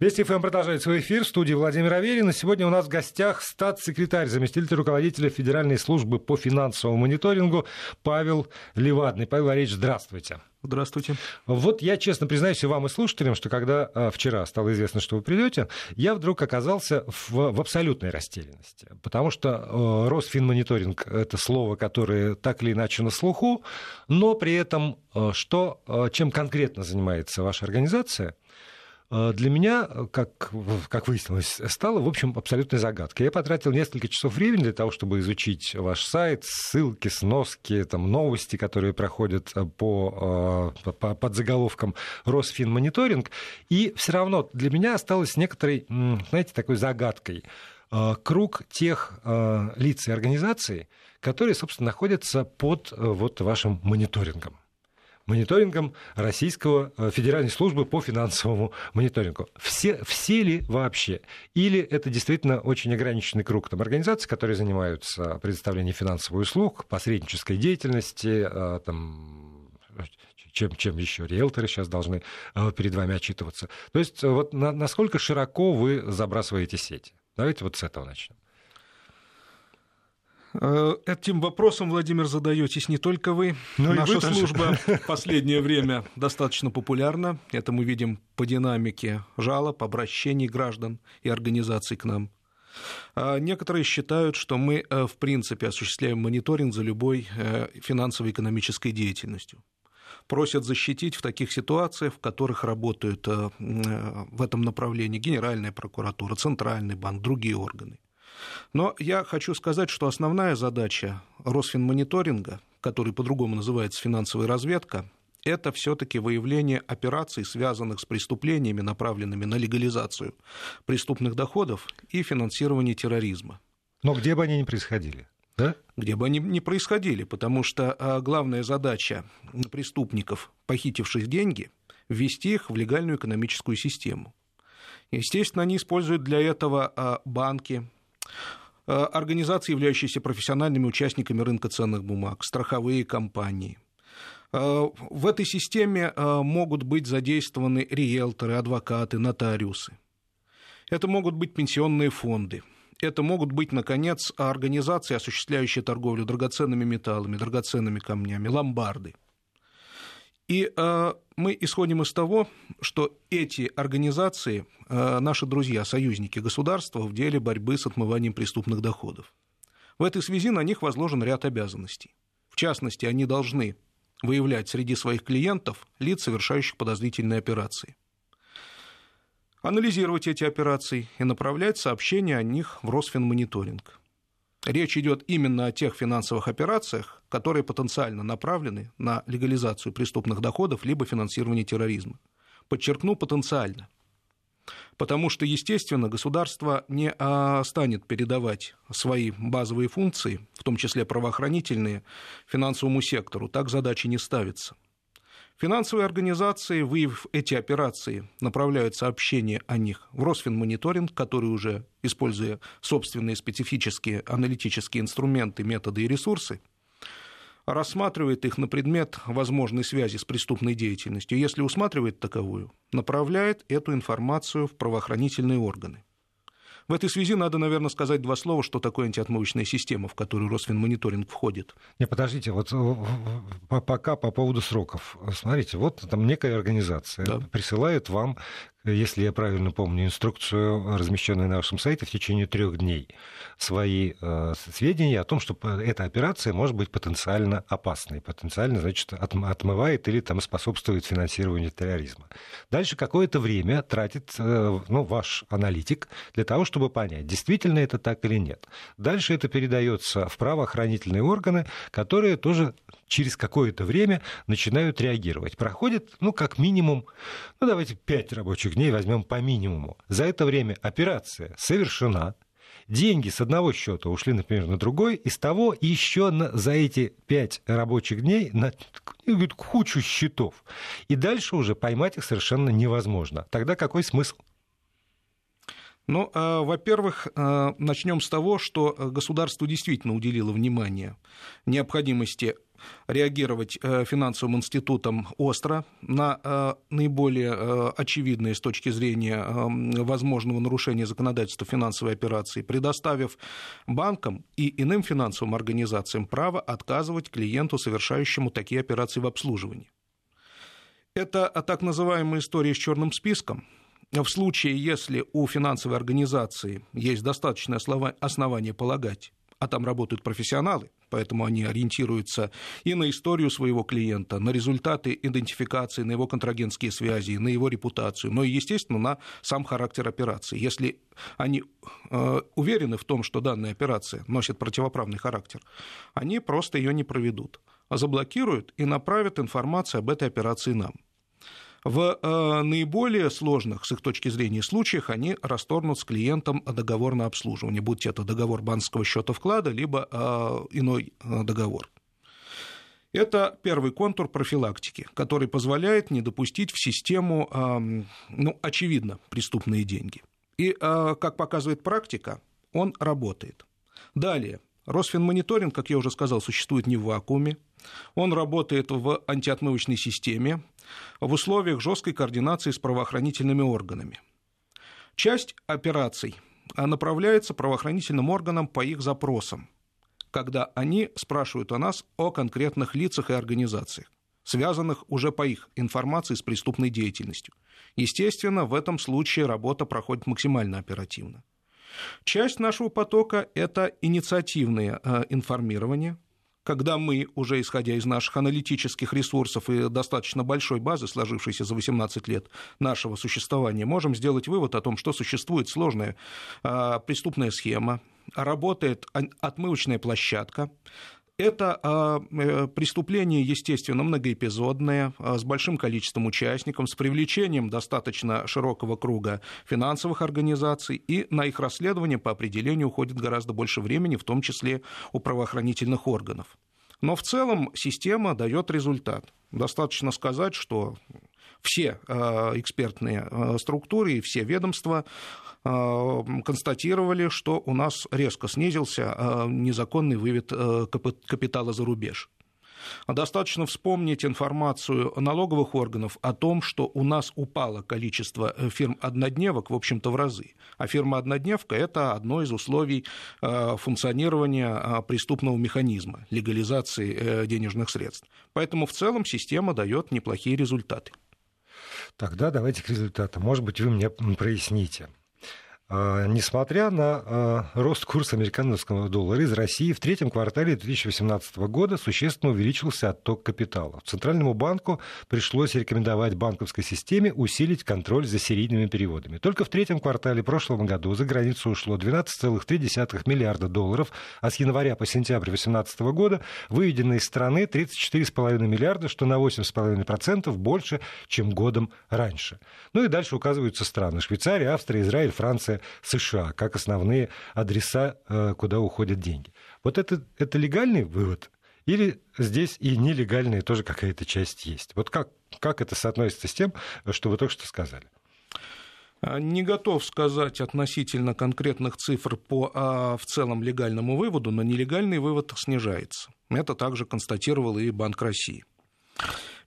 Вести ФМ продолжает свой эфир в студии Владимир Аверин. И сегодня у нас в гостях статс-секретарь, заместитель руководителя Федеральной службы по финансовому мониторингу Павел Левадный. Павел Валерьевич, здравствуйте. Здравствуйте. Вот я честно признаюсь и вам, и слушателям, что когда а, вчера стало известно, что вы придете, я вдруг оказался в, в абсолютной растерянности. Потому что э, Росфинмониторинг — это слово, которое так или иначе на слуху, но при этом э, что, э, чем конкретно занимается ваша организация — для меня, как, как выяснилось, стало, в общем, абсолютной загадкой. Я потратил несколько часов времени для того, чтобы изучить ваш сайт, ссылки, сноски, там, новости, которые проходят э, по, э, по, под заголовком «Росфинмониторинг». И все равно для меня осталось некоторой, знаете, такой загадкой круг тех лиц и организаций, которые, собственно, находятся под вот вашим мониторингом мониторингом Российского э, Федеральной службы по финансовому мониторингу. Все, все ли вообще? Или это действительно очень ограниченный круг там, организаций, которые занимаются предоставлением финансовых услуг, посреднической деятельности, э, там, чем, чем еще риэлторы сейчас должны э, перед вами отчитываться. То есть вот на, насколько широко вы забрасываете сети? Давайте вот с этого начнем. Э, этим вопросом, Владимир, задаетесь не только вы. Но Наша вы служба в последнее время достаточно популярна. Это мы видим по динамике жалоб, обращений граждан и организаций к нам. А некоторые считают, что мы, э, в принципе, осуществляем мониторинг за любой э, финансово-экономической деятельностью. Просят защитить в таких ситуациях, в которых работают в этом направлении Генеральная прокуратура, Центральный банк, другие органы. Но я хочу сказать, что основная задача Росфинмониторинга, который по-другому называется финансовая разведка, это все-таки выявление операций, связанных с преступлениями, направленными на легализацию преступных доходов и финансирование терроризма. Но где бы они ни происходили? Да? Где бы они ни происходили, потому что а, главная задача преступников, похитивших деньги, ввести их в легальную экономическую систему. Естественно, они используют для этого а, банки, организации, являющиеся профессиональными участниками рынка ценных бумаг, страховые компании. Э, в этой системе э, могут быть задействованы риэлторы, адвокаты, нотариусы. Это могут быть пенсионные фонды. Это могут быть, наконец, организации, осуществляющие торговлю драгоценными металлами, драгоценными камнями, ломбарды – и э, мы исходим из того, что эти организации э, наши друзья, союзники государства в деле борьбы с отмыванием преступных доходов. В этой связи на них возложен ряд обязанностей. В частности, они должны выявлять среди своих клиентов лиц, совершающих подозрительные операции, анализировать эти операции и направлять сообщения о них в Росфинмониторинг. Речь идет именно о тех финансовых операциях, которые потенциально направлены на легализацию преступных доходов либо финансирование терроризма. Подчеркну, потенциально. Потому что, естественно, государство не станет передавать свои базовые функции, в том числе правоохранительные, финансовому сектору. Так задачи не ставится. Финансовые организации, выявив эти операции, направляют сообщения о них в Росфинмониторинг, который уже, используя собственные специфические аналитические инструменты, методы и ресурсы, рассматривает их на предмет возможной связи с преступной деятельностью. Если усматривает таковую, направляет эту информацию в правоохранительные органы. В этой связи надо, наверное, сказать два слова, что такое антиотмывочная система, в которую Росфинмониторинг входит. Не, подождите, вот э, пока по поводу сроков. Смотрите, вот там некая организация да. присылает вам если я правильно помню инструкцию, размещенную на вашем сайте, в течение трех дней свои э, сведения о том, что эта операция может быть потенциально опасной, потенциально, значит, отмывает или там, способствует финансированию терроризма. Дальше какое-то время тратит э, ну, ваш аналитик для того, чтобы понять, действительно это так или нет. Дальше это передается в правоохранительные органы, которые тоже через какое-то время начинают реагировать. Проходит, ну, как минимум, ну, давайте пять рабочих дней возьмем по минимуму. За это время операция совершена, деньги с одного счета ушли, например, на другой, и с того еще на, за эти пять рабочих дней на кучу счетов. И дальше уже поймать их совершенно невозможно. Тогда какой смысл? Ну, э, во-первых, э, начнем с того, что государство действительно уделило внимание необходимости реагировать э, финансовым институтам остро на э, наиболее э, очевидные с точки зрения возможного нарушения законодательства финансовой операции, предоставив банкам и иным финансовым организациям право отказывать клиенту, совершающему такие операции в обслуживании. Это так называемая история с черным списком. В случае, если у финансовой организации есть достаточное основание полагать, а там работают профессионалы, поэтому они ориентируются и на историю своего клиента, на результаты идентификации, на его контрагентские связи, на его репутацию, но и, естественно, на сам характер операции. Если они э, уверены в том, что данная операция носит противоправный характер, они просто ее не проведут, а заблокируют и направят информацию об этой операции нам. В э, наиболее сложных, с их точки зрения, случаях они расторгнут с клиентом договор на обслуживание, будь это договор банковского счета вклада, либо э, иной э, договор. Это первый контур профилактики, который позволяет не допустить в систему, ну, очевидно, преступные деньги. И, как показывает практика, он работает. Далее, Росфинмониторинг, как я уже сказал, существует не в вакууме. Он работает в антиотмывочной системе, в условиях жесткой координации с правоохранительными органами. Часть операций направляется правоохранительным органам по их запросам, когда они спрашивают о нас о конкретных лицах и организациях, связанных уже по их информации с преступной деятельностью. Естественно, в этом случае работа проходит максимально оперативно. Часть нашего потока – это инициативное э, информирование – когда мы, уже исходя из наших аналитических ресурсов и достаточно большой базы, сложившейся за 18 лет нашего существования, можем сделать вывод о том, что существует сложная а, преступная схема, работает отмывочная площадка, это а, э, преступление, естественно, многоэпизодное, а, с большим количеством участников, с привлечением достаточно широкого круга финансовых организаций, и на их расследование по определению уходит гораздо больше времени, в том числе у правоохранительных органов. Но в целом система дает результат. Достаточно сказать, что все а, экспертные структуры и все ведомства констатировали, что у нас резко снизился э, незаконный вывод э, капитала за рубеж. Достаточно вспомнить информацию налоговых органов о том, что у нас упало количество фирм-однодневок, в общем-то, в разы. А фирма-однодневка – это одно из условий функционирования преступного механизма, легализации денежных средств. Поэтому в целом система дает неплохие результаты. Тогда давайте к результатам. Может быть, вы мне проясните. А, несмотря на а, рост курса американского доллара из России, в третьем квартале 2018 года существенно увеличился отток капитала. Центральному банку пришлось рекомендовать банковской системе усилить контроль за серийными переводами. Только в третьем квартале прошлого года за границу ушло 12,3 миллиарда долларов, а с января по сентябрь 2018 года выведено из страны 34,5 миллиарда, что на 8,5% больше, чем годом раньше. Ну и дальше указываются страны. Швейцария, Австрия, Израиль, Франция, США, как основные адреса, э, куда уходят деньги. Вот это, это легальный вывод? Или здесь и нелегальная тоже какая-то часть есть? Вот как, как это соотносится с тем, что вы только что сказали? А, не готов сказать относительно конкретных цифр по а, в целом легальному выводу, но нелегальный вывод снижается. Это также констатировал и Банк России.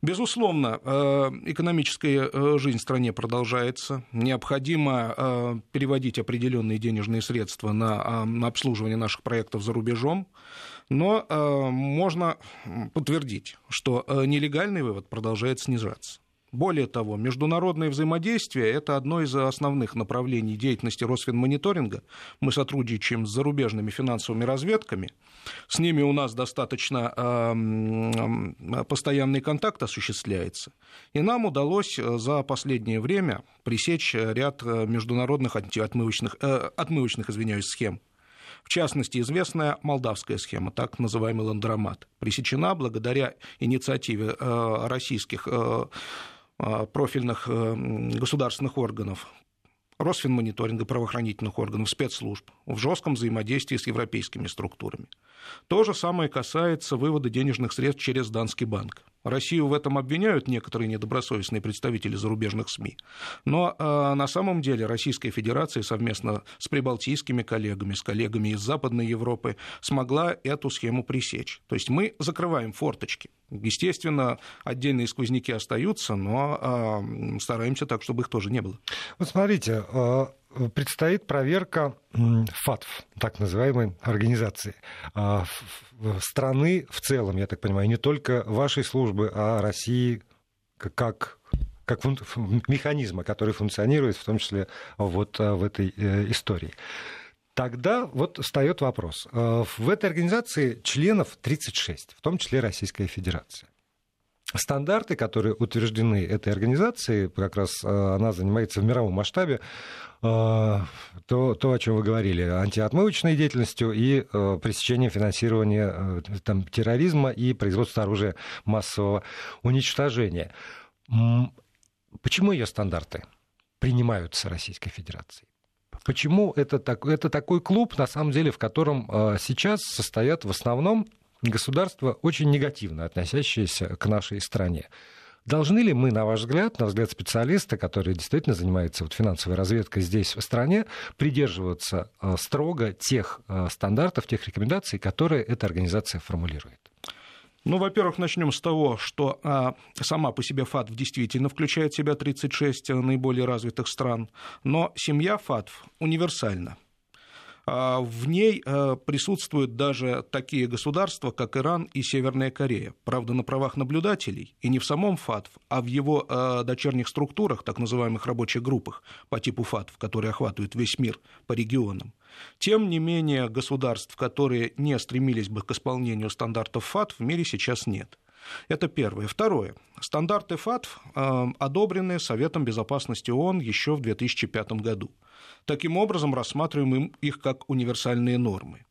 Безусловно, э, экономическая э, жизнь в стране продолжается. Необходимо э, переводить определенные денежные средства на обслуживание наших проектов за рубежом. Но можно подтвердить, что нелегальный вывод продолжает снижаться. Более того, международное взаимодействие – это одно из основных направлений деятельности Росфинмониторинга. Мы сотрудничаем с зарубежными финансовыми разведками. С ними у нас достаточно э, постоянный контакт осуществляется. И нам удалось э, за последнее время пресечь ряд э, международных отмывочных, э, отмывочных извиняюсь, схем. В частности, известная молдавская схема, так называемый ландромат, пресечена благодаря инициативе э, российских а, профильных э, государственных органов, Росфинмониторинга, правоохранительных органов, спецслужб в жестком взаимодействии с европейскими структурами. То же самое касается вывода денежных средств через Данский банк. Россию в этом обвиняют некоторые недобросовестные представители зарубежных СМИ. Но э, на самом деле Российская Федерация совместно с прибалтийскими коллегами, с коллегами из Западной Европы смогла эту схему пресечь. То есть мы закрываем форточки. Естественно, отдельные сквозняки остаются, но э, стараемся так, чтобы их тоже не было. Вот смотрите, э, предстоит проверка ФАТФ, так называемой организации, э, страны в целом, я так понимаю, не только вашей службы, а России как как механизма, который функционирует, в том числе вот в этой истории. Тогда вот встает вопрос. Э, в этой организации членов 36, в том числе Российская Федерация. Стандарты, которые утверждены этой организацией, как раз э, она занимается в мировом масштабе, э, то, то, о чем вы говорили, антиотмывочной деятельностью и пресечением финансирования там, терроризма и производства оружия массового уничтожения. Почему ее стандарты принимаются Российской Федерацией? Почему это, так, это такой клуб, на самом деле, в котором сейчас состоят в основном государства, очень негативно относящиеся к нашей стране? Должны ли мы, на ваш взгляд, на взгляд специалиста, который действительно занимается вот финансовой разведкой здесь, в стране, придерживаться а, строго тех а, стандартов, тех рекомендаций, которые эта организация формулирует? Ну, во-первых, начнем с того, что а, сама по себе ФАТФ действительно включает в себя 36 наиболее развитых стран, но семья ФАТФ универсальна. А, в ней а, присутствуют даже такие государства, как Иран и Северная Корея. Правда, на правах наблюдателей, и не в самом ФАТФ, а в его а, дочерних структурах, так называемых рабочих группах по типу ФАТФ, которые охватывают весь мир по регионам. Тем не менее, государств, которые не стремились бы к исполнению стандартов ФАТ, в мире сейчас нет. Это первое. Второе. Стандарты ФАТ э, одобрены Советом Безопасности ООН еще в 2005 году. Таким образом, рассматриваем их как универсальные нормы.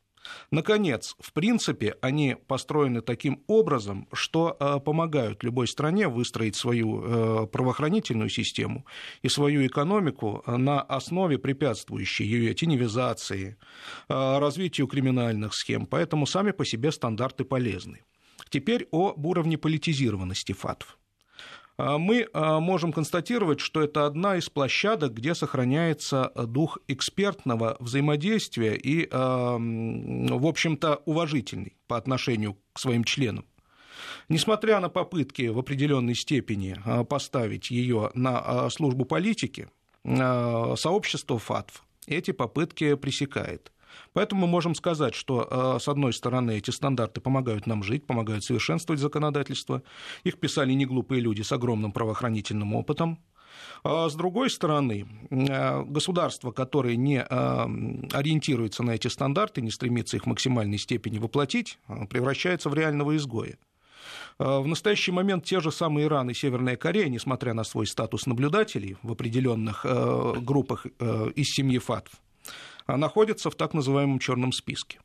Наконец, в принципе, они построены таким образом, что э, помогают любой стране выстроить свою э, правоохранительную систему и свою экономику на основе препятствующей ее теневизации, э, развитию криминальных схем. Поэтому сами по себе стандарты полезны. Теперь об уровне политизированности ФАТФ. А, мы а, можем констатировать, что это одна из площадок, где сохраняется дух экспертного взаимодействия и, а, в общем-то, уважительный по отношению к своим членам. Несмотря на попытки в определенной степени поставить ее на службу политики, сообщество ФАТФ эти попытки пресекает. Поэтому мы можем сказать, что, э, с одной стороны, эти стандарты помогают нам жить, помогают совершенствовать законодательство. Их писали не глупые люди с огромным правоохранительным опытом. А с другой стороны, э, государство, которое не э, ориентируется на эти стандарты, не стремится их в максимальной степени воплотить, превращается в реального изгоя. В настоящий момент те же самые Иран и Северная Корея, несмотря на свой статус наблюдателей в определенных группах из семьи ФАТФ, находятся в так называемом черном списке.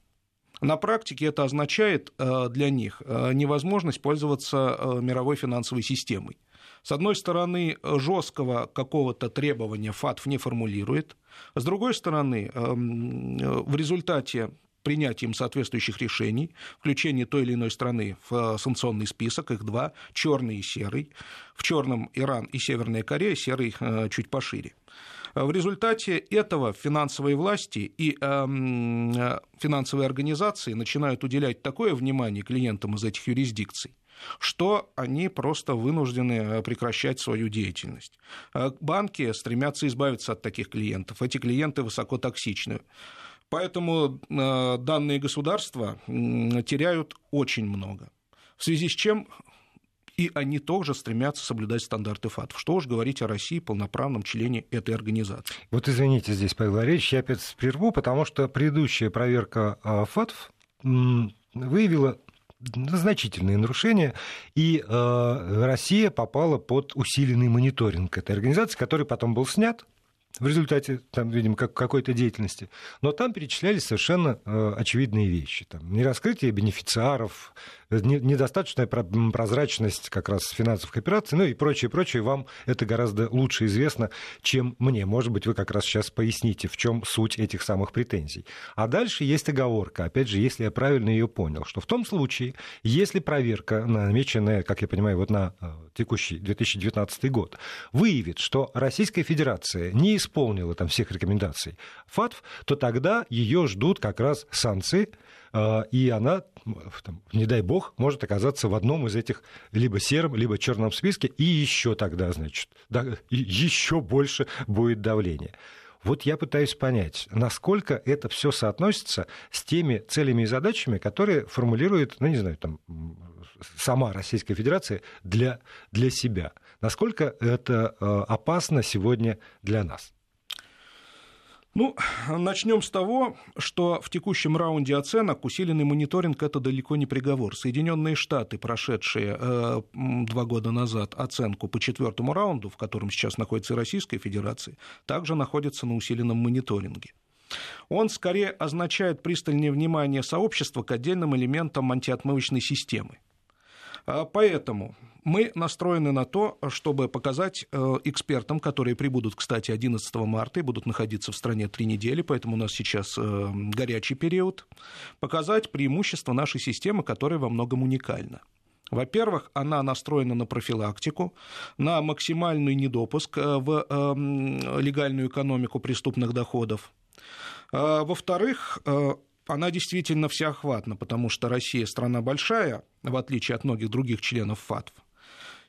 На практике это означает э, для них э, невозможность пользоваться э, мировой финансовой системой. С одной стороны, жесткого какого-то требования ФАТФ не формулирует, с другой стороны, в результате принятием соответствующих решений, включение той или иной страны в санкционный список, их два, черный и серый. В черном Иран и Северная Корея, серый чуть пошире. В результате этого финансовые власти и эм, э, финансовые организации начинают уделять такое внимание клиентам из этих юрисдикций, что они просто вынуждены э, прекращать свою деятельность. Э, банки стремятся избавиться от таких клиентов. Эти клиенты высокотоксичны. Поэтому данные государства теряют очень много. В связи с чем и они тоже стремятся соблюдать стандарты ФАТФ. Что уж говорить о России, полноправном члене этой организации. Вот извините здесь, Павел Валерьевич, я опять прерву, потому что предыдущая проверка а, ФАТФ выявила значительные нарушения, и э, Россия попала под усиленный мониторинг этой организации, который потом был снят, в результате, там, видимо, как, какой-то деятельности. Но там перечислялись совершенно э, очевидные вещи. Там, нераскрытие бенефициаров, недостаточная прозрачность как раз финансовых операций, ну и прочее, прочее. Вам это гораздо лучше известно, чем мне. Может быть, вы как раз сейчас поясните, в чем суть этих самых претензий. А дальше есть оговорка, опять же, если я правильно ее понял, что в том случае, если проверка, намеченная, как я понимаю, вот на э, текущий 2019 год, выявит, что Российская Федерация не исполнила там всех рекомендаций ФАТФ, то тогда ее ждут как раз санкции, э, и она, там, не дай бог, может оказаться в одном из этих либо сером, либо черном списке, и еще тогда, значит, да, еще больше будет давление. Вот я пытаюсь понять, насколько это все соотносится с теми целями и задачами, которые формулирует, ну не знаю, там сама Российская Федерация для, для себя. Насколько это э, опасно сегодня для нас? Ну, начнем с того, что в текущем раунде оценок усиленный мониторинг это далеко не приговор. Соединенные Штаты, прошедшие э, два года назад оценку по четвертому раунду, в котором сейчас находится и Российская Федерация, также находятся на усиленном мониторинге. Он скорее означает пристальное внимание сообщества к отдельным элементам антиотмывочной системы. А, поэтому мы настроены на то, чтобы показать э, экспертам, которые прибудут, кстати, 11 марта и будут находиться в стране три недели, поэтому у нас сейчас э, горячий период, показать преимущество нашей системы, которая во многом уникальна. Во-первых, она настроена на профилактику, на максимальный недопуск э, в легальную экономику преступных доходов. Во-вторых, она действительно всеохватна, потому что Россия страна большая, в отличие от многих других членов ФАТФ.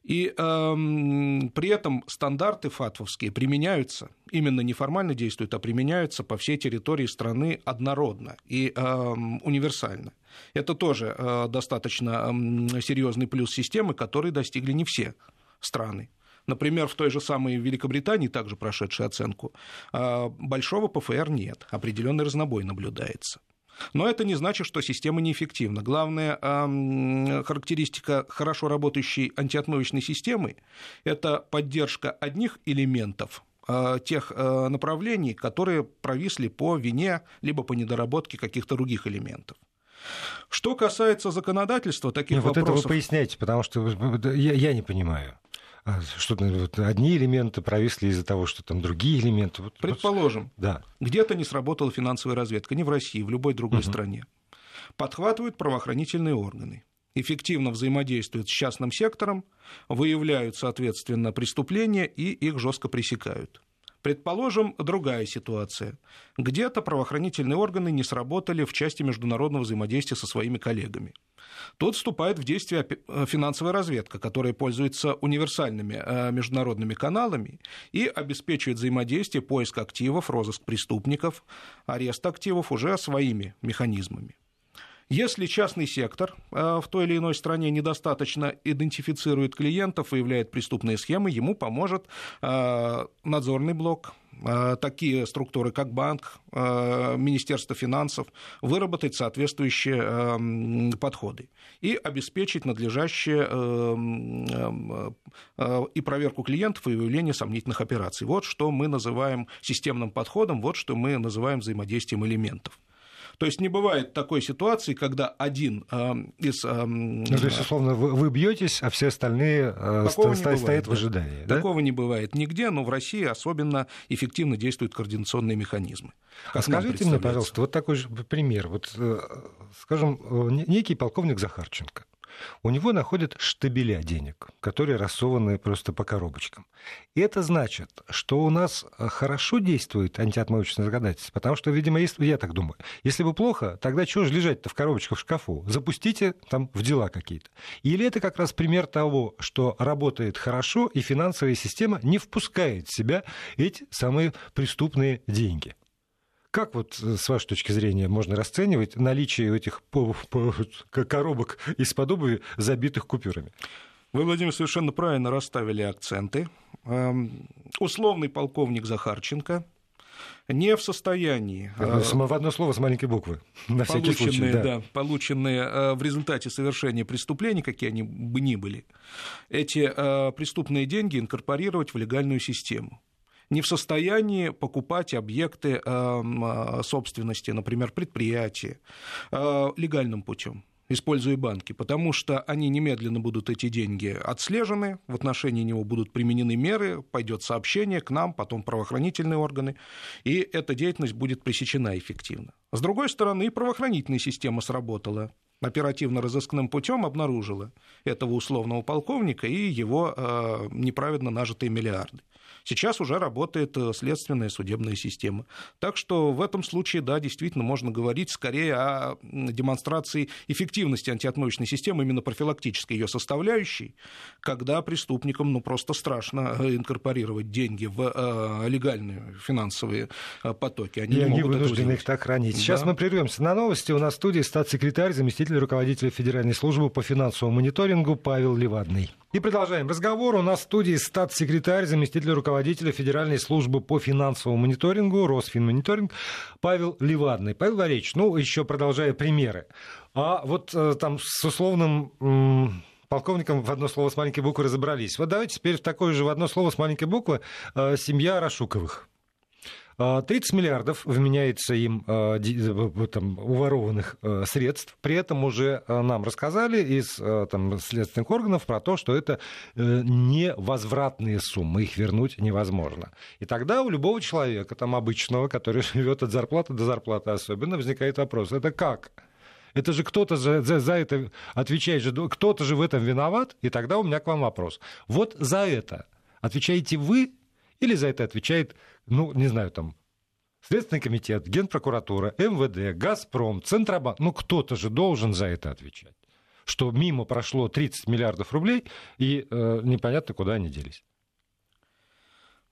И эм, при этом стандарты фатвовские применяются, именно неформально действуют, а применяются по всей территории страны однородно и эм, универсально. Это тоже э, достаточно э, серьезный плюс системы, который достигли не все страны. Например, в той же самой Великобритании, также прошедшей оценку, э, большого ПФР нет, определенный разнобой наблюдается. Но это не значит, что система неэффективна. Главная характеристика хорошо работающей антиотмывочной системы – это поддержка одних элементов а, тех а, направлений, которые провисли по вине либо по недоработке каких-то других элементов. Что касается законодательства таких Нет, вопросов... Вот это вы поясняете, потому что я, я не понимаю. А, что вот одни элементы провисли из-за того, что там другие элементы. Вот, Предположим, да. где-то не сработала финансовая разведка, не в России, в любой другой угу. стране. Подхватывают правоохранительные органы эффективно взаимодействуют с частным сектором, выявляют, соответственно, преступления и их жестко пресекают. Предположим, другая ситуация. Где-то правоохранительные органы не сработали в части международного взаимодействия со своими коллегами. Тут вступает в действие э, финансовая разведка, которая пользуется универсальными э, международными каналами и обеспечивает взаимодействие, поиск активов, розыск преступников, арест активов уже своими механизмами. Если частный сектор э, в той или иной стране недостаточно идентифицирует клиентов, выявляет преступные схемы, ему поможет э, надзорный блок, э, такие структуры, как банк, Министерство финансов, выработать соответствующие подходы и обеспечить надлежащее и проверку клиентов и выявление сомнительных операций. Вот что мы называем системным подходом, вот что мы называем взаимодействием элементов. То есть не бывает такой ситуации, когда один э, из... Э, ну, то есть, условно, вы, вы бьетесь, а все остальные э, ста- стоят бывает, в ожидании. Да? Такого не бывает нигде, но в России особенно эффективно действуют координационные механизмы. А скажите мне, пожалуйста, вот такой же пример. Вот, э, скажем, э, некий полковник Захарченко у него находят штабеля денег, которые рассованы просто по коробочкам. И это значит, что у нас э, хорошо действует антиотмывочное законодательство, потому что, видимо, если, я так думаю, если бы плохо, тогда чего же лежать-то в коробочках в шкафу? Запустите там в дела какие-то. Или это как раз пример того, что работает хорошо, и финансовая система не впускает в себя эти самые преступные деньги? Как вот э, с вашей точки зрения можно расценивать наличие этих коробок из-под обуви, забитых купюрами? Вы, Владимир, совершенно правильно расставили акценты. Эм, условный полковник Захарченко не в состоянии... Э, в одно слово с маленькой буквы, на всякий случай. Да. Да, полученные э, в результате совершения преступлений, какие они бы ни были, эти преступные деньги инкорпорировать в легальную систему. Не в состоянии покупать объекты э, собственности, например, предприятия, э, легальным путем используя банки, потому что они немедленно будут эти деньги отслежены, в отношении него будут применены меры, пойдет сообщение к нам, потом правоохранительные органы, и эта деятельность будет пресечена эффективно. С другой стороны, правоохранительная система сработала оперативно-розыскным путем обнаружила этого условного полковника и его э, неправедно нажитые миллиарды. Сейчас уже работает э, следственная судебная система. Так что в этом случае, да, действительно можно говорить скорее о демонстрации эффективности антиотмоечной системы, именно профилактической ее составляющей, когда преступникам ну, просто страшно э, инкорпорировать деньги в э, легальные финансовые э, потоки. Они, и они вынуждены их так хранить. Сейчас да. мы прервемся на новости. У нас в студии статс-секретарь, заместитель руководителя Федеральной службы по финансовому мониторингу Павел Левадный. И продолжаем разговор. У нас в студии статс-секретарь, заместитель руководителя Федеральной службы по финансовому мониторингу, Росфинмониторинг, Павел Левадный. Павел Валерьевич, ну, еще продолжая примеры. А вот э, там с условным полковником в одно слово с маленькой буквы разобрались. Вот давайте теперь в такое же в одно слово с маленькой буквы э, семья Рашуковых. 30 а, миллиардов вменяется им а, там, уворованных а, средств. При этом уже нам рассказали из там, следственных органов про то, что это э, невозвратные суммы, их вернуть невозможно. И тогда у любого человека, там, обычного, который живет от зарплаты до зарплаты особенно, возникает вопрос, это как? Это же кто-то за, за, за это отвечает, же, кто-то же в этом виноват, и тогда у меня к вам вопрос. Вот за это отвечаете вы или за это отвечает, ну, не знаю, там, Следственный комитет, Генпрокуратура, МВД, Газпром, Центробанк. Ну, кто-то же должен за это отвечать. Что мимо прошло 30 миллиардов рублей, и э, непонятно, куда они делись.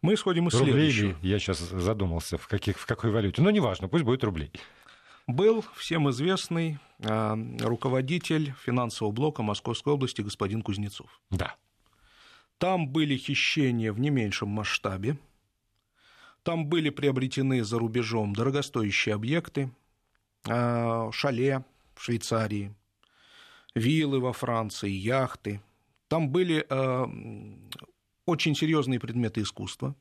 Мы исходим из рублей следующего. я сейчас задумался, в, каких, в какой валюте. Но неважно, пусть будет рублей. Был всем известный э, руководитель финансового блока Московской области господин Кузнецов. Да. Там были хищения в не меньшем масштабе. Там были приобретены за рубежом дорогостоящие объекты, а, шале в Швейцарии, виллы во Франции, яхты. Там были а, очень серьезные предметы искусства.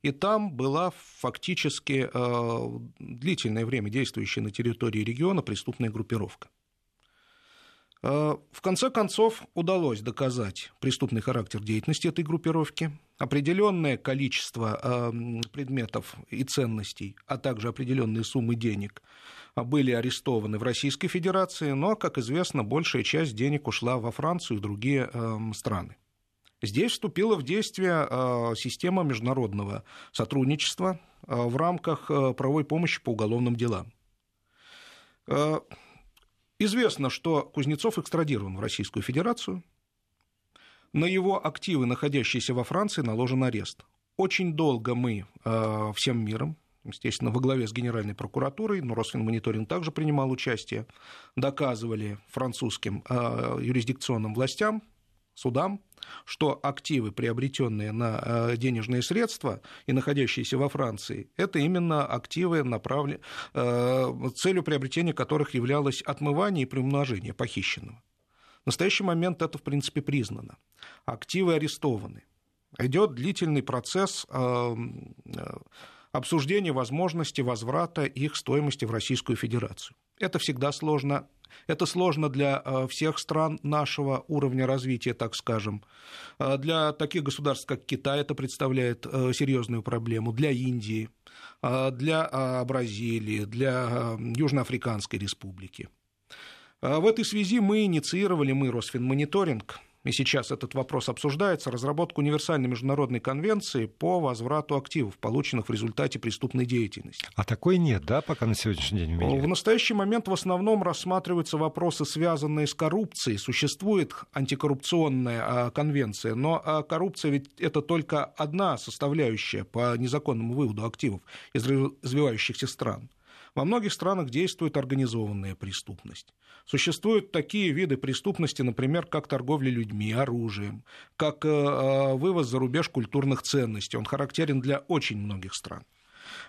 И там была фактически а, длительное время действующая на территории региона преступная группировка. Э, в конце концов, удалось доказать преступный характер деятельности этой группировки, определенное количество э, предметов и ценностей, а также определенные суммы денег были арестованы в Российской Федерации, но, как известно, большая часть денег ушла во Францию и другие э, страны. Здесь вступила в действие система международного сотрудничества в рамках правовой помощи по уголовным делам. Известно, что Кузнецов экстрадирован в Российскую Федерацию. На его активы, находящиеся во Франции, наложен арест. Очень долго мы э, всем миром, естественно, во главе с Генеральной прокуратурой, но Росфинмониторинг также принимал участие, доказывали французским э, юрисдикционным властям, судам, что активы, приобретенные на э, денежные средства и находящиеся во Франции, это именно активы, направленные, э, целью приобретения которых являлось отмывание и приумножение похищенного. В настоящий момент это, в принципе, признано. Активы арестованы. Идет длительный процесс обсуждения возможности возврата их стоимости в Российскую Федерацию. Это всегда сложно это сложно для э, всех стран нашего уровня развития, так скажем. Э, для таких государств, как Китай, это представляет э, серьезную проблему. Для Индии, для Бразилии, для Южноафриканской республики. В этой связи мы инициировали, мы, Росфинмониторинг, и сейчас этот вопрос обсуждается, разработку универсальной международной конвенции по возврату активов, полученных в результате преступной деятельности. А такой нет, да, пока на сегодняшний день в мире? В настоящий момент в основном рассматриваются вопросы, связанные с коррупцией. Существует антикоррупционная а, конвенция, но а, коррупция ведь это только одна составляющая по незаконному выводу активов из развивающихся стран. Во многих странах действует организованная преступность. Существуют такие виды преступности, например, как торговля людьми, оружием, как э, э, вывоз за рубеж культурных ценностей. Он характерен для очень многих стран.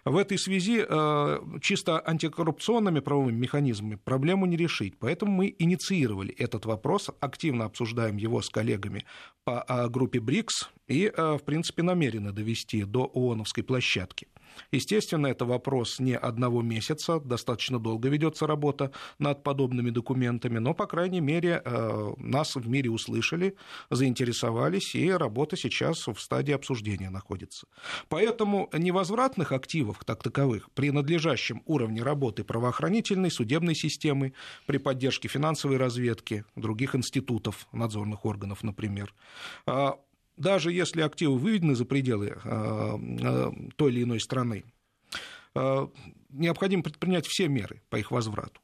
В этой связи э, чисто антикоррупционными правовыми механизмами проблему не решить. Поэтому мы инициировали этот вопрос, активно обсуждаем его с коллегами по группе БРИКС и, в принципе, намерены довести до ООНовской площадки. Естественно, это вопрос не одного месяца, достаточно долго ведется работа над подобными документами, но, по крайней мере, э, нас в мире услышали, заинтересовались, и работа сейчас в стадии обсуждения находится. Поэтому невозвратных активов, как таковых, при надлежащем уровне работы правоохранительной, судебной системы, при поддержке финансовой разведки, других институтов, надзорных органов, например, э, даже если активы выведены за пределы э, э, той или иной страны, э, необходимо предпринять все меры по их возврату.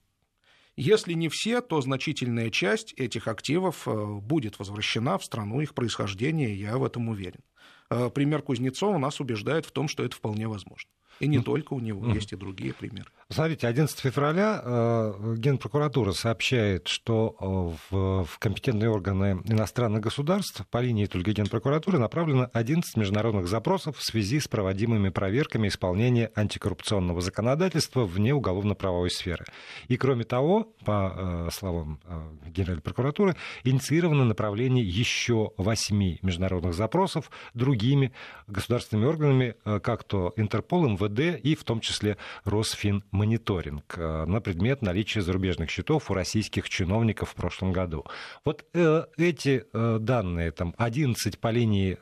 Если не все, то значительная часть этих активов будет возвращена в страну их происхождения, я в этом уверен. Пример Кузнецова нас убеждает в том, что это вполне возможно. И не только у него, есть и другие примеры. Смотрите, 11 февраля э, Генпрокуратура сообщает, что э, в, в компетентные органы иностранных государств по линии только Генпрокуратуры направлено 11 международных запросов в связи с проводимыми проверками исполнения антикоррупционного законодательства вне уголовно-правовой сферы. И кроме того, по э, словам э, Генеральной прокуратуры, инициировано направление еще 8 международных запросов другими государственными органами, э, как то Интерпол, МВД и в том числе Росфинмониторинг мониторинг э, на предмет наличия зарубежных счетов у российских чиновников в прошлом году. Вот э, эти э, данные, там 11 по линии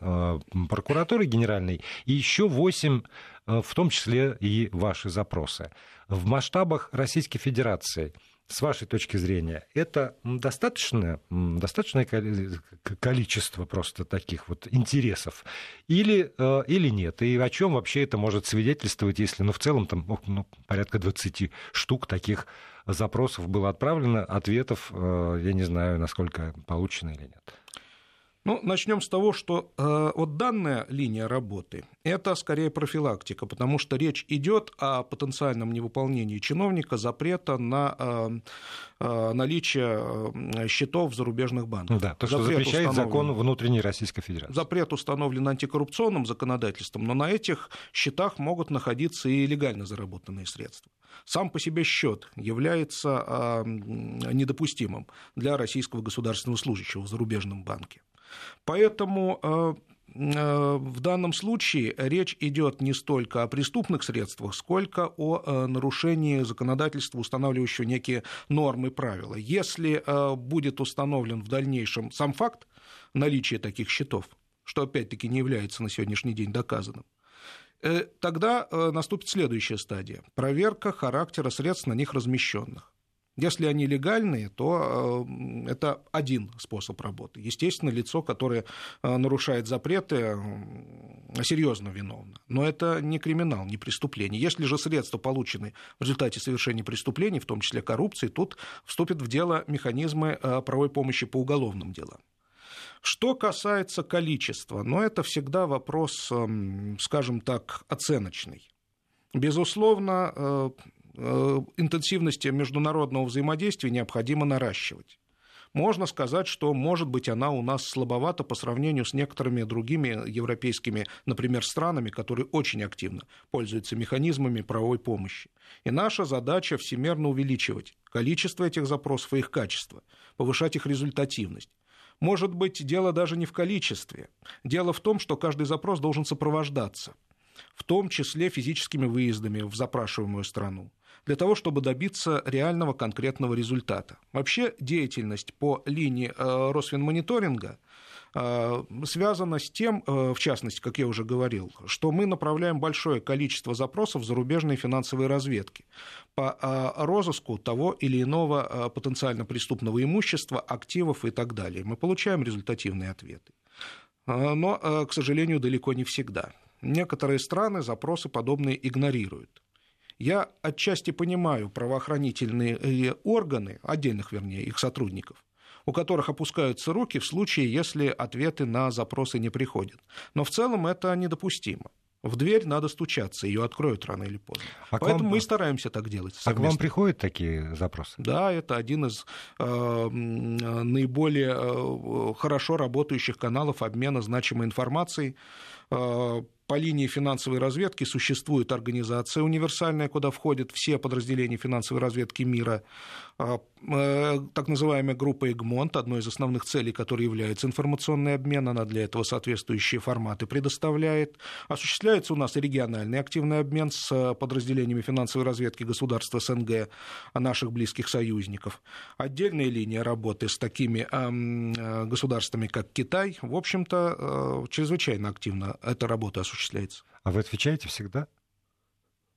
прокуратуры генеральной и еще 8 э, в том числе и ваши запросы. В масштабах Российской Федерации – с вашей точки зрения, это достаточное, достаточное количество просто таких вот интересов или, э, или нет? И о чем вообще это может свидетельствовать, если ну, в целом там ну, порядка 20 штук таких запросов было отправлено, ответов, э, я не знаю, насколько получено или нет? Ну, начнем с того, что э, вот данная линия работы – это скорее профилактика, потому что речь идет о потенциальном невыполнении чиновника запрета на э, э, наличие э, счетов в зарубежных банках. Да, то, что Запрет запрещает закон внутренней Российской Федерации. Запрет установлен антикоррупционным законодательством, но на этих счетах могут находиться и легально заработанные средства. Сам по себе счет является э, недопустимым для российского государственного служащего в зарубежном банке. Поэтому э, э, в данном случае речь идет не столько о преступных средствах, сколько о э, нарушении законодательства, устанавливающего некие нормы и правила. Если будет установлен в дальнейшем сам факт наличия таких счетов, что опять-таки не является на сегодняшний день доказанным, тогда наступит следующая стадия – проверка характера средств на них размещенных. Если они легальные, то э, это один способ работы. Естественно, лицо, которое э, нарушает запреты, серьезно виновно. Но это не криминал, не преступление. Если же средства получены в результате совершения преступлений, в том числе коррупции, тут вступят в дело механизмы э, правовой помощи по уголовным делам. Что касается количества, но это всегда вопрос, эм, скажем так, оценочный. Безусловно, Э, интенсивности международного взаимодействия необходимо наращивать. Можно сказать, что, может быть, она у нас слабовата по сравнению с некоторыми другими европейскими, например, странами, которые очень активно пользуются механизмами правовой помощи. И наша задача всемерно увеличивать количество этих запросов и их качество, повышать их результативность. Может быть, дело даже не в количестве. Дело в том, что каждый запрос должен сопровождаться, в том числе физическими выездами в запрашиваемую страну для того, чтобы добиться реального конкретного результата. Вообще деятельность по линии э, Росфинмониторинга э, связана с тем, э, в частности, как я уже говорил, что мы направляем большое количество запросов в зарубежные финансовые разведки по розыску того или иного потенциально преступного имущества, активов и так далее. Мы получаем результативные ответы. Но, к сожалению, далеко не всегда. Некоторые страны запросы подобные игнорируют. Я отчасти понимаю правоохранительные э, органы, отдельных, вернее, их сотрудников, у которых опускаются руки в случае, если ответы на запросы не приходят. Но в целом это недопустимо. В дверь надо стучаться, ее откроют рано или поздно. А Поэтому вам... мы стараемся так делать. Совместно. А к вам приходят такие запросы? Да, это один из э, наиболее э, хорошо работающих каналов обмена значимой информацией. По линии финансовой разведки существует организация универсальная, куда входят все подразделения финансовой разведки мира. А, э, так называемая группа Egmont, одной из основных целей которой является информационный обмен, она для этого соответствующие форматы предоставляет. Осуществляется у нас региональный активный обмен с подразделениями финансовой разведки государств СНГ, наших близких союзников. Отдельная линия работы с такими э, государствами, как Китай, в общем-то, э, чрезвычайно активно эта работа осуществляется. А вы отвечаете всегда?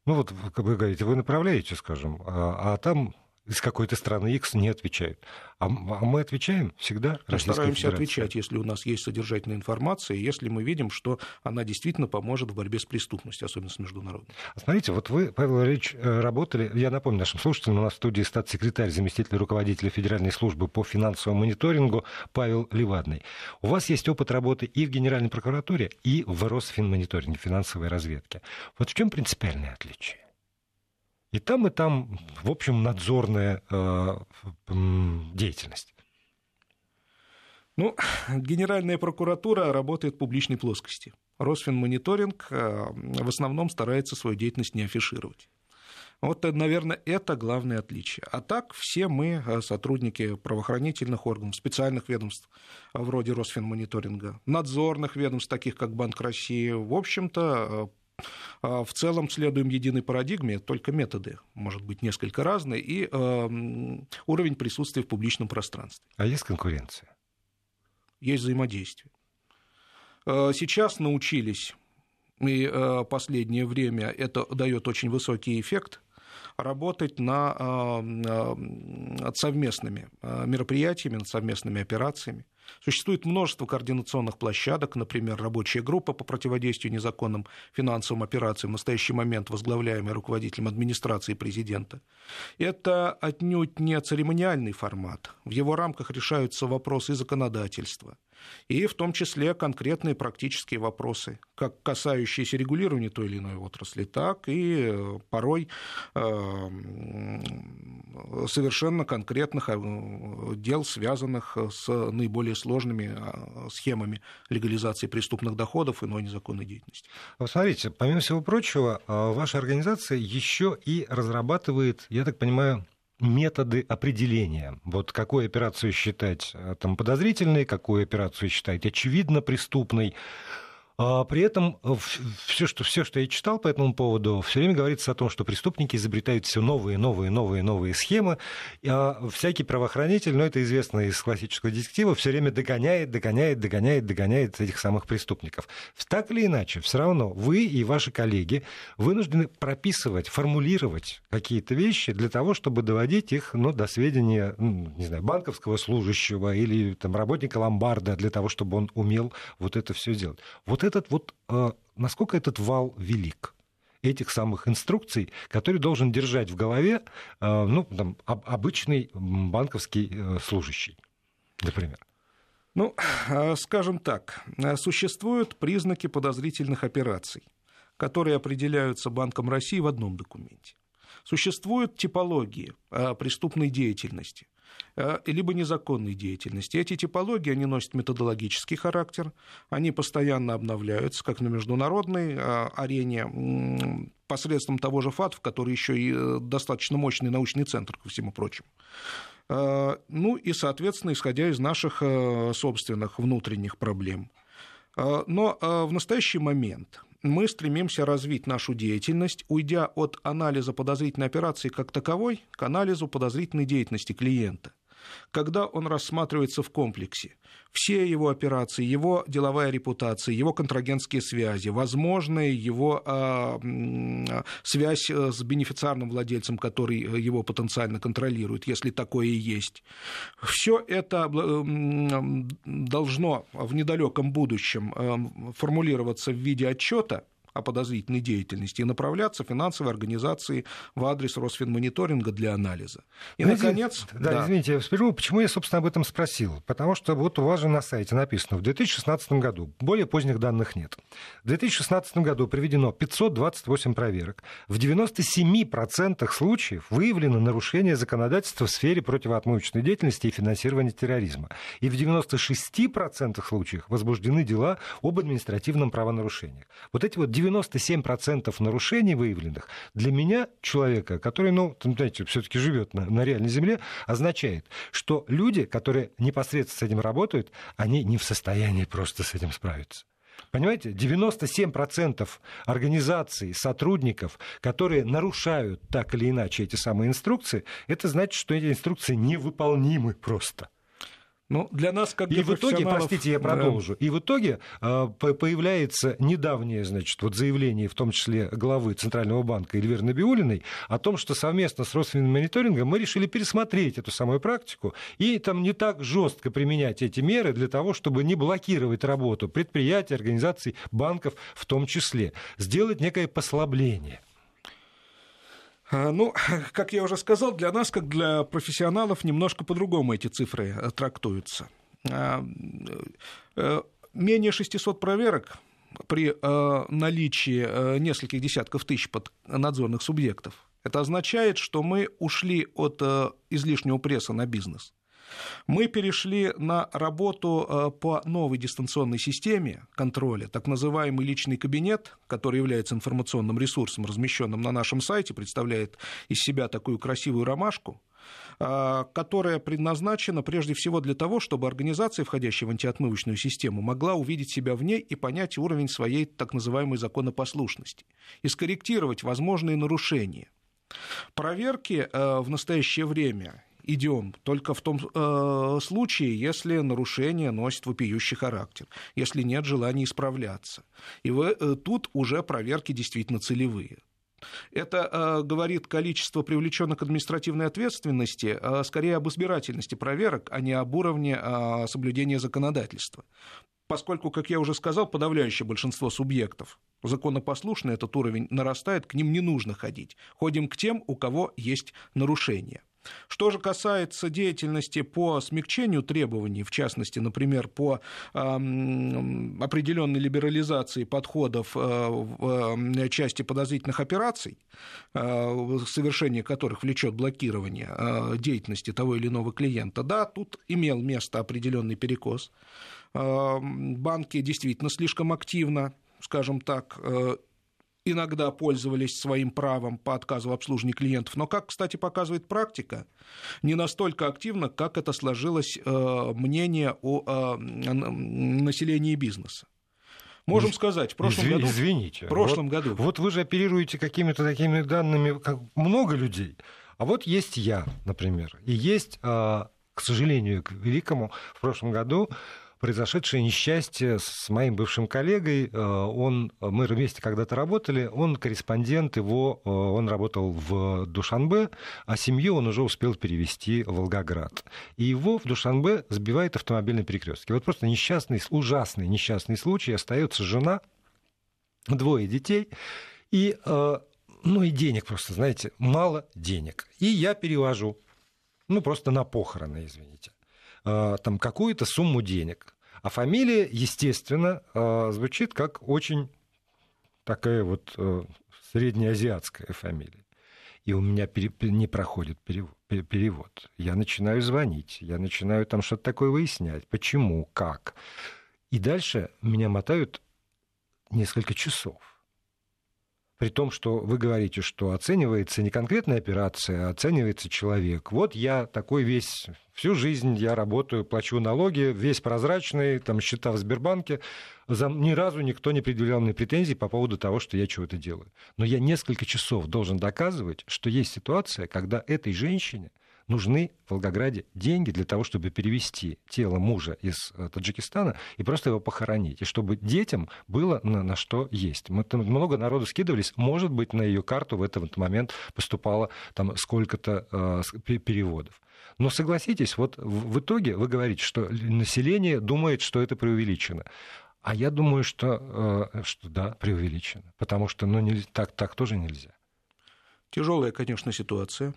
Ну вот, как вы говорите, вы направляете, скажем, а, а там из какой-то страны X не отвечают. А, а мы отвечаем всегда. Мы стараемся отвечать, если у нас есть содержательная информация, если мы видим, что она действительно поможет в борьбе с преступностью, особенно с международной. Смотрите, вот вы, Павел Валерьевич, э, работали, я напомню нашим слушателям, у нас в студии статс-секретарь, заместитель руководителя Федеральной службы по финансовому мониторингу Павел Левадный. У вас есть опыт работы и в Генеральной прокуратуре, и в Росфинмониторинге, финансовой разведке. Вот в чем принципиальное отличие? И там, и там, в общем, надзорная э, деятельность. Ну, Генеральная прокуратура работает в публичной плоскости. Росфинмониторинг э, в основном старается свою деятельность не афишировать. Вот, наверное, это главное отличие. А так все мы, э, сотрудники правоохранительных органов, специальных ведомств, вроде Росфинмониторинга, надзорных ведомств, таких как Банк России, в общем-то, в целом следуем единой парадигме, только методы, может быть, несколько разные, и э, уровень присутствия в публичном пространстве. А есть конкуренция? Есть взаимодействие. Э, сейчас научились, и э, последнее время это дает очень высокий эффект, работать на, над совместными мероприятиями, над совместными операциями. Существует множество координационных площадок, например, рабочая группа по противодействию незаконным финансовым операциям, в настоящий момент возглавляемая руководителем администрации президента. Это отнюдь не церемониальный формат. В его рамках решаются вопросы законодательства, и в том числе конкретные практические вопросы, как касающиеся регулирования той или иной отрасли, так и э, порой э, совершенно конкретных э, дел, связанных с наиболее сложными схемами легализации преступных доходов иной незаконной деятельности. Вот смотрите, помимо всего прочего, ваша организация еще и разрабатывает, я так понимаю, методы определения. Вот какую операцию считать э, там, подозрительной, какую операцию считать очевидно преступной. А при этом все что, все, что я читал по этому поводу, все время говорится о том, что преступники изобретают все новые, новые, новые, новые схемы, а всякий правоохранитель, ну это известно из классического детектива, все время догоняет, догоняет, догоняет, догоняет этих самых преступников. Так или иначе, все равно вы и ваши коллеги вынуждены прописывать, формулировать какие-то вещи для того, чтобы доводить их ну, до сведения, не знаю, банковского служащего или там, работника ломбарда, для того, чтобы он умел вот это все делать. Вот этот вот, э, насколько этот вал велик? этих самых инструкций, которые должен держать в голове э, ну, там, обычный банковский э, служащий, например. Ну, скажем так, существуют признаки подозрительных операций, которые определяются Банком России в одном документе. Существуют типологии преступной деятельности, либо незаконной деятельности. Эти типологии, они носят методологический характер, они постоянно обновляются, как на международной э, арене, посредством того же ФАТФ, который еще и э, достаточно мощный научный центр, ко всему прочему. Ну и, соответственно, исходя из наших собственных внутренних проблем. Но в настоящий момент мы стремимся развить нашу деятельность, уйдя от анализа подозрительной операции как таковой к анализу подозрительной деятельности клиента – когда он рассматривается в комплексе. Все его операции, его деловая репутация, его контрагентские связи, возможная его а, связь э, с бенефициарным владельцем, который э, его потенциально контролирует, если такое и есть. Все это должно в недалеком будущем формулироваться в виде отчета о подозрительной деятельности и направляться финансовой организации в адрес Росфинмониторинга для анализа. И, Знаете, наконец... Да, да, извините, я вспомнил, почему я, собственно, об этом спросил. Потому что вот у вас же на сайте написано, в 2016 году, более поздних данных нет, в 2016 году проведено 528 проверок. В 97% случаев выявлено нарушение законодательства в сфере противоотмывочной деятельности и финансирования терроризма. И в 96% случаев возбуждены дела об административном правонарушениях. Вот эти вот 97% нарушений выявленных для меня, человека, который, ну, знаете, все-таки живет на, на реальной земле, означает, что люди, которые непосредственно с этим работают, они не в состоянии просто с этим справиться. Понимаете, 97% организаций, сотрудников, которые нарушают так или иначе эти самые инструкции, это значит, что эти инструкции невыполнимы просто. Ну, для нас, как для И в итоге, простите, я продолжу. Да. И в итоге э, появляется недавнее, значит, вот заявление, в том числе главы Центрального банка Эльвиры Набиулиной, о том, что совместно с Росфинмониторингом мы решили пересмотреть эту самую практику и там не так жестко применять эти меры для того, чтобы не блокировать работу предприятий, организаций, банков в том числе. Сделать некое послабление. А, ну, как я уже сказал, для нас, как для профессионалов, немножко по-другому эти цифры э, трактуются. А, э, менее 600 проверок при э, наличии нескольких десятков тысяч надзорных субъектов. Это означает, что мы ушли от излишнего пресса на бизнес. Мы перешли на работу э, по новой дистанционной системе контроля, так называемый личный кабинет, который является информационным ресурсом, размещенным на нашем сайте, представляет из себя такую красивую ромашку, э, которая предназначена прежде всего для того, чтобы организация, входящая в антиотмывочную систему, могла увидеть себя в ней и понять уровень своей так называемой законопослушности и скорректировать возможные нарушения. Проверки э, в настоящее время идем только в том э, случае, если нарушение носит вопиющий характер, если нет желания исправляться. И вы, э, тут уже проверки действительно целевые. Это э, говорит количество привлеченных к административной ответственности, э, скорее об избирательности проверок, а не об уровне э, соблюдения законодательства. Поскольку, как я уже сказал, подавляющее большинство субъектов законопослушны, этот уровень нарастает, к ним не нужно ходить. Ходим к тем, у кого есть нарушения. Что же касается деятельности по смягчению требований, в частности, например, по э, определенной либерализации подходов э, в части подозрительных операций, э, совершение которых влечет блокирование э, деятельности того или иного клиента, да, тут имел место определенный перекос. Э, банки действительно слишком активно скажем так, э, иногда пользовались своим правом по отказу в обслуживании клиентов, но, как, кстати, показывает практика, не настолько активно, как это сложилось э, мнение о э, населении бизнеса. Можем сказать, в прошлом Изв... году... Извините. В прошлом вот, году. Вот вы же оперируете какими-то такими данными, как много людей. А вот есть я, например, и есть, к сожалению, к великому, в прошлом году произошедшее несчастье с моим бывшим коллегой. Э, он, мы вместе когда-то работали, он корреспондент его, э, он работал в Душанбе, а семью он уже успел перевести в Волгоград. И его в Душанбе сбивает автомобильный перекрестки. Вот просто несчастный, ужасный несчастный случай. Остается жена, двое детей, и э, ну и денег просто, знаете, мало денег. И я перевожу, ну просто на похороны, извините, там какую-то сумму денег. А фамилия, естественно, э, звучит как очень такая вот э, среднеазиатская фамилия. И у меня не проходит перевод. Я начинаю звонить, я начинаю там что-то такое выяснять, почему, как. И дальше меня мотают несколько часов. При том, что вы говорите, что оценивается не конкретная операция, а оценивается человек. Вот я такой весь, всю жизнь я работаю, плачу налоги, весь прозрачный, там счета в Сбербанке. За, ни разу никто не предъявлял мне претензий по поводу того, что я чего-то делаю. Но я несколько часов должен доказывать, что есть ситуация, когда этой женщине – нужны в Волгограде деньги для того, чтобы перевести тело мужа из э, Таджикистана и просто его похоронить, и чтобы детям было на, на что есть. Мы там много народу скидывались, может быть, на ее карту в этот момент поступало там сколько-то э, переводов. Но согласитесь, вот в итоге вы говорите, что население думает, что это преувеличено. А я думаю, что, э, что да, преувеличено. Потому что ну, не, так, так тоже нельзя. Тяжелая, конечно, ситуация.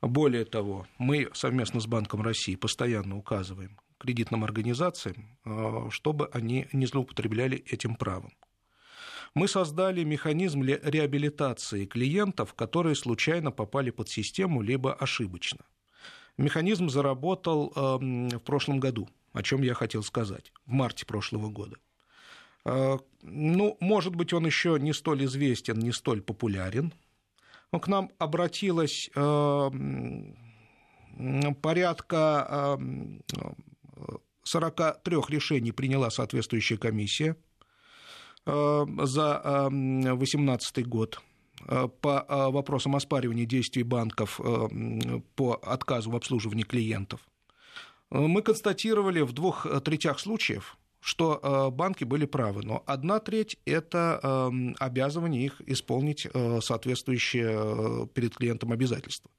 Более того, мы совместно с Банком России постоянно указываем кредитным организациям, э, чтобы они не злоупотребляли этим правом. Мы создали механизм реабилитации клиентов, которые случайно попали под систему, либо ошибочно. Механизм заработал эм, в прошлом году, о чем я хотел сказать, в марте прошлого года. Э, ну, может быть, он еще не столь известен, не столь популярен. Но к нам обратилось эм, порядка 43 эм, решений приняла соответствующая комиссия – Э, за 2018 год э, по э, вопросам оспаривания действий банков по отказу в обслуживании клиентов. Мы констатировали в двух третях случаев, что банки были правы, но одна треть – это обязывание их исполнить соответствующие перед клиентом обязательства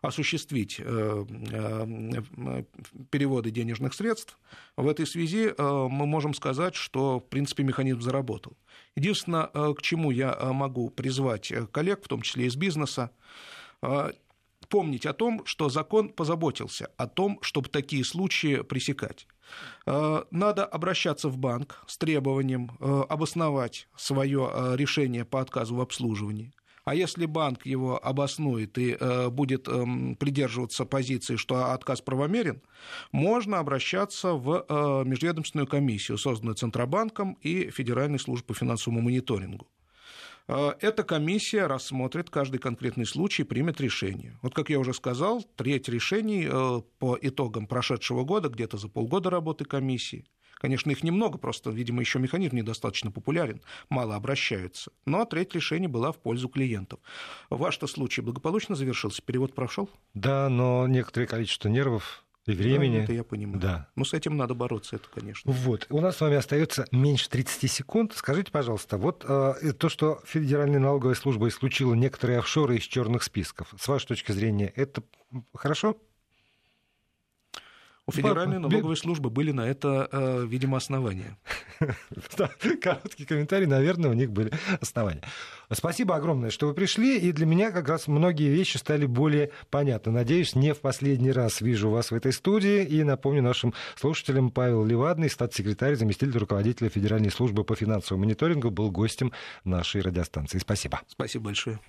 осуществить э, э, переводы денежных средств. В этой связи э, мы можем сказать, что, в принципе, механизм заработал. Единственное, к чему я могу призвать коллег, в том числе из бизнеса, помнить о том, что закон позаботился о том, чтобы такие случаи пресекать. Надо обращаться в банк с требованием обосновать свое решение по отказу в обслуживании. А если банк его обоснует и э, будет э, придерживаться позиции, что отказ правомерен, можно обращаться в э, межведомственную комиссию, созданную Центробанком и Федеральной службой по финансовому мониторингу. Э, эта комиссия рассмотрит каждый конкретный случай и примет решение. Вот, как я уже сказал, треть решений э, по итогам прошедшего года, где-то за полгода работы комиссии – Конечно, их немного, просто, видимо, еще механизм недостаточно популярен, мало обращаются. Но треть решений была в пользу клиентов. Ваш-то случай благополучно завершился, перевод прошел? Да, но некоторое количество нервов и времени. Да, это я понимаю. Да. Но с этим надо бороться, это, конечно. Вот. У нас с вами остается меньше 30 секунд. Скажите, пожалуйста, вот э, то, что Федеральная налоговая служба исключила некоторые офшоры из черных списков, с вашей точки зрения, это хорошо? У Федеральной налоговой службы были на это, э, видимо, основания. Короткий комментарий, наверное, у них были основания. Спасибо огромное, что вы пришли, и для меня как раз многие вещи стали более понятны. Надеюсь, не в последний раз вижу вас в этой студии, и напомню нашим слушателям, Павел Левадный, статс-секретарь, заместитель руководителя Федеральной службы по финансовому мониторингу, был гостем нашей радиостанции. Спасибо. Спасибо большое.